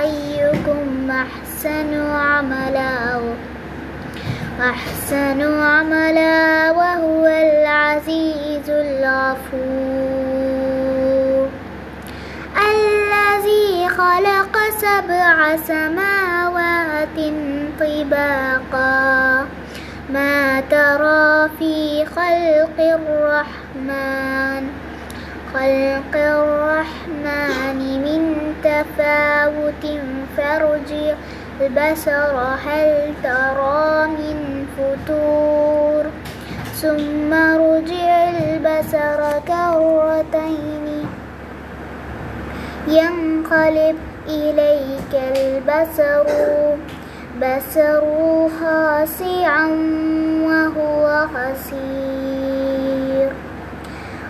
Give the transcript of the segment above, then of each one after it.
أيكم أحسن عملا أحسن عملا وهو العزيز الغفور. الذي خلق سبع سماوات طباقا. ما ترى في خلق الرحمن. خلق الرحمن من تفاوت فرجع البصر هل ترى من فتور ثم رجع البصر كرتين ينقلب إليك البصر بصر خاسعا وهو خسير.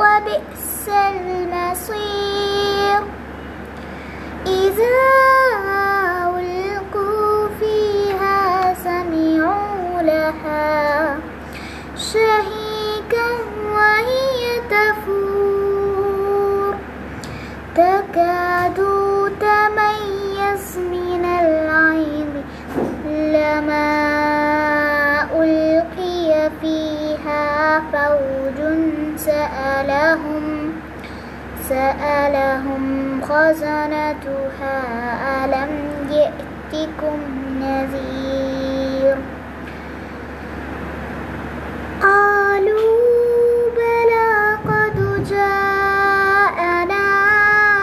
وبئس المصير. إذا ألقوا فيها سمعوا لها شهيكا وهي تفور. تكاد تميز من العين لما ألقي فيها فوج سألهم سألهم خزنتها ألم يأتكم نذير؟ قالوا بلى قد جاءنا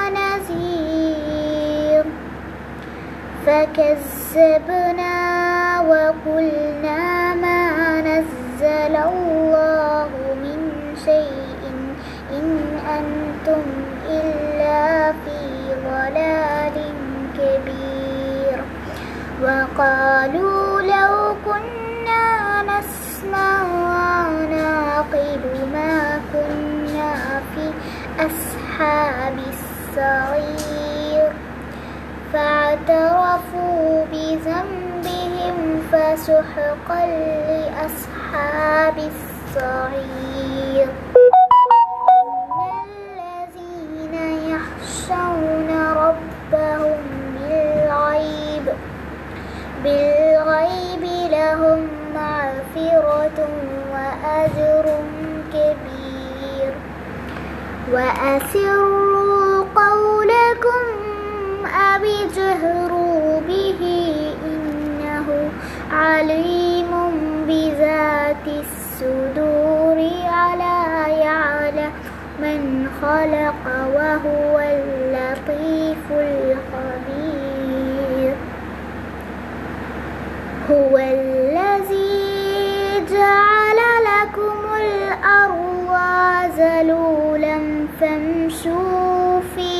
نذير. فكذبنا أنتم إلا في ضلال كبير. وقالوا لو كنا نسمع ونعقل ما كنا في أصحاب السعير. فاعترفوا بذنبهم فسحقا لأصحاب السعير. بالغيب لهم مغفرة وأجر كبير. وأسروا قولكم أو اجهروا به إنه عليم بذات الصدور. ألا يعلم من خلق وهو اللطيف الخبير. هو الذي جعل لكم الأرض ذلولا فامشوا في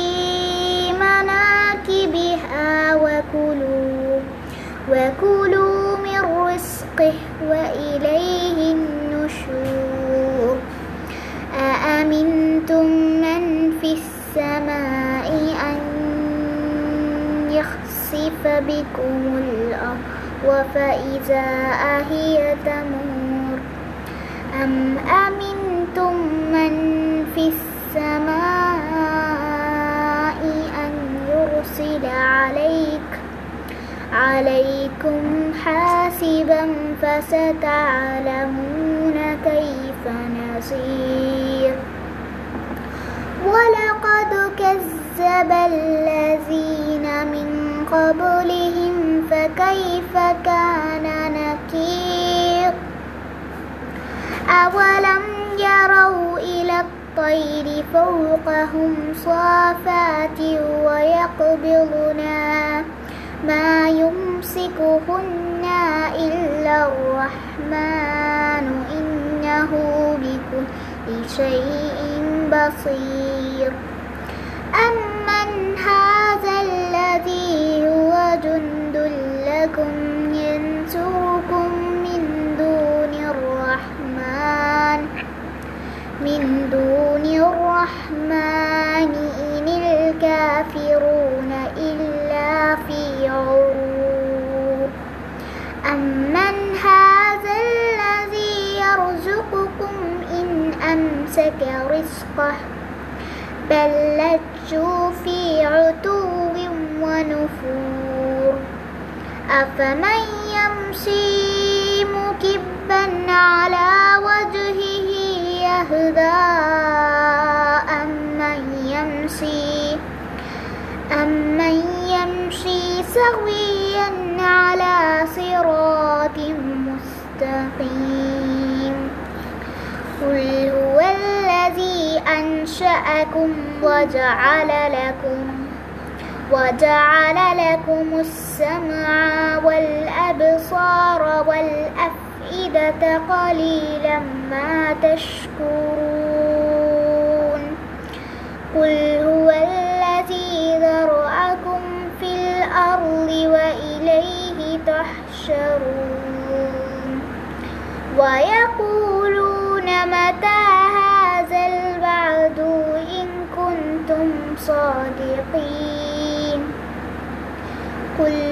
مناكبها وكلوا وكلوا من رزقه وإليه النشور. أأمنتم من في السماء أن يخسف بكم الأرض؟ فإذا هي تمور. أم أمنتم من في السماء أن يرسل عليك عليكم حاسبا فستعلمون كيف نصير. ولقد كذب الذين من قبلهم فكيف كان نكير؟ أولم يروا إلى الطير فوقهم صافات ويقبضنا ما يمسكهن إلا الرحمن إنه بكل شيء بصير. من دون الرحمن إن الكافرون إلا في عروق أمن هذا الذي يرزقكم إن أمسك رزقه. بل لجوا في عتو ونفور. أفمن يمشي مكبا على وجهه يهدى أمن يمشي أمن يمشي سويا على صراط مستقيم. قل هو الذي أنشأكم وجعل لكم وجعل لكم السمع والأبصار والأفئدة قليلا ما تشكرون. قل هو الذي ذرأكم في الأرض وإليه تحشرون. ويقولون متى هذا البعد إن كنتم صادقين. قل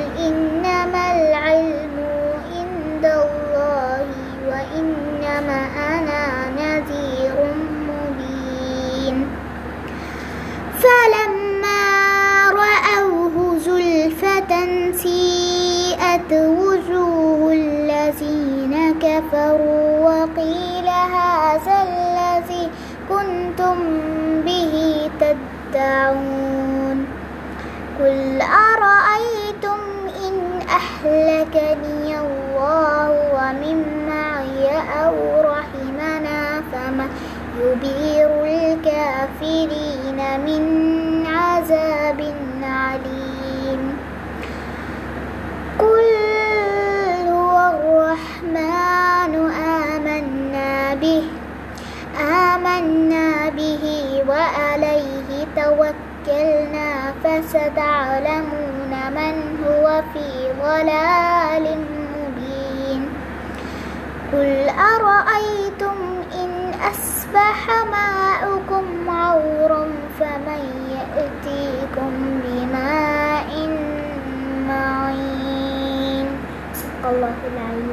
وجوه الذين كفروا وقيل هذا الذي كنتم به تدعون قل أرأيتم إن أهلكني الله ومن معي أو رحمنا فما يبير الكافرين من ضلال مبين. قل أرأيتم إن أصبح ماؤكم عورا فمن يأتيكم بماء معين؟ صدق الله العظيم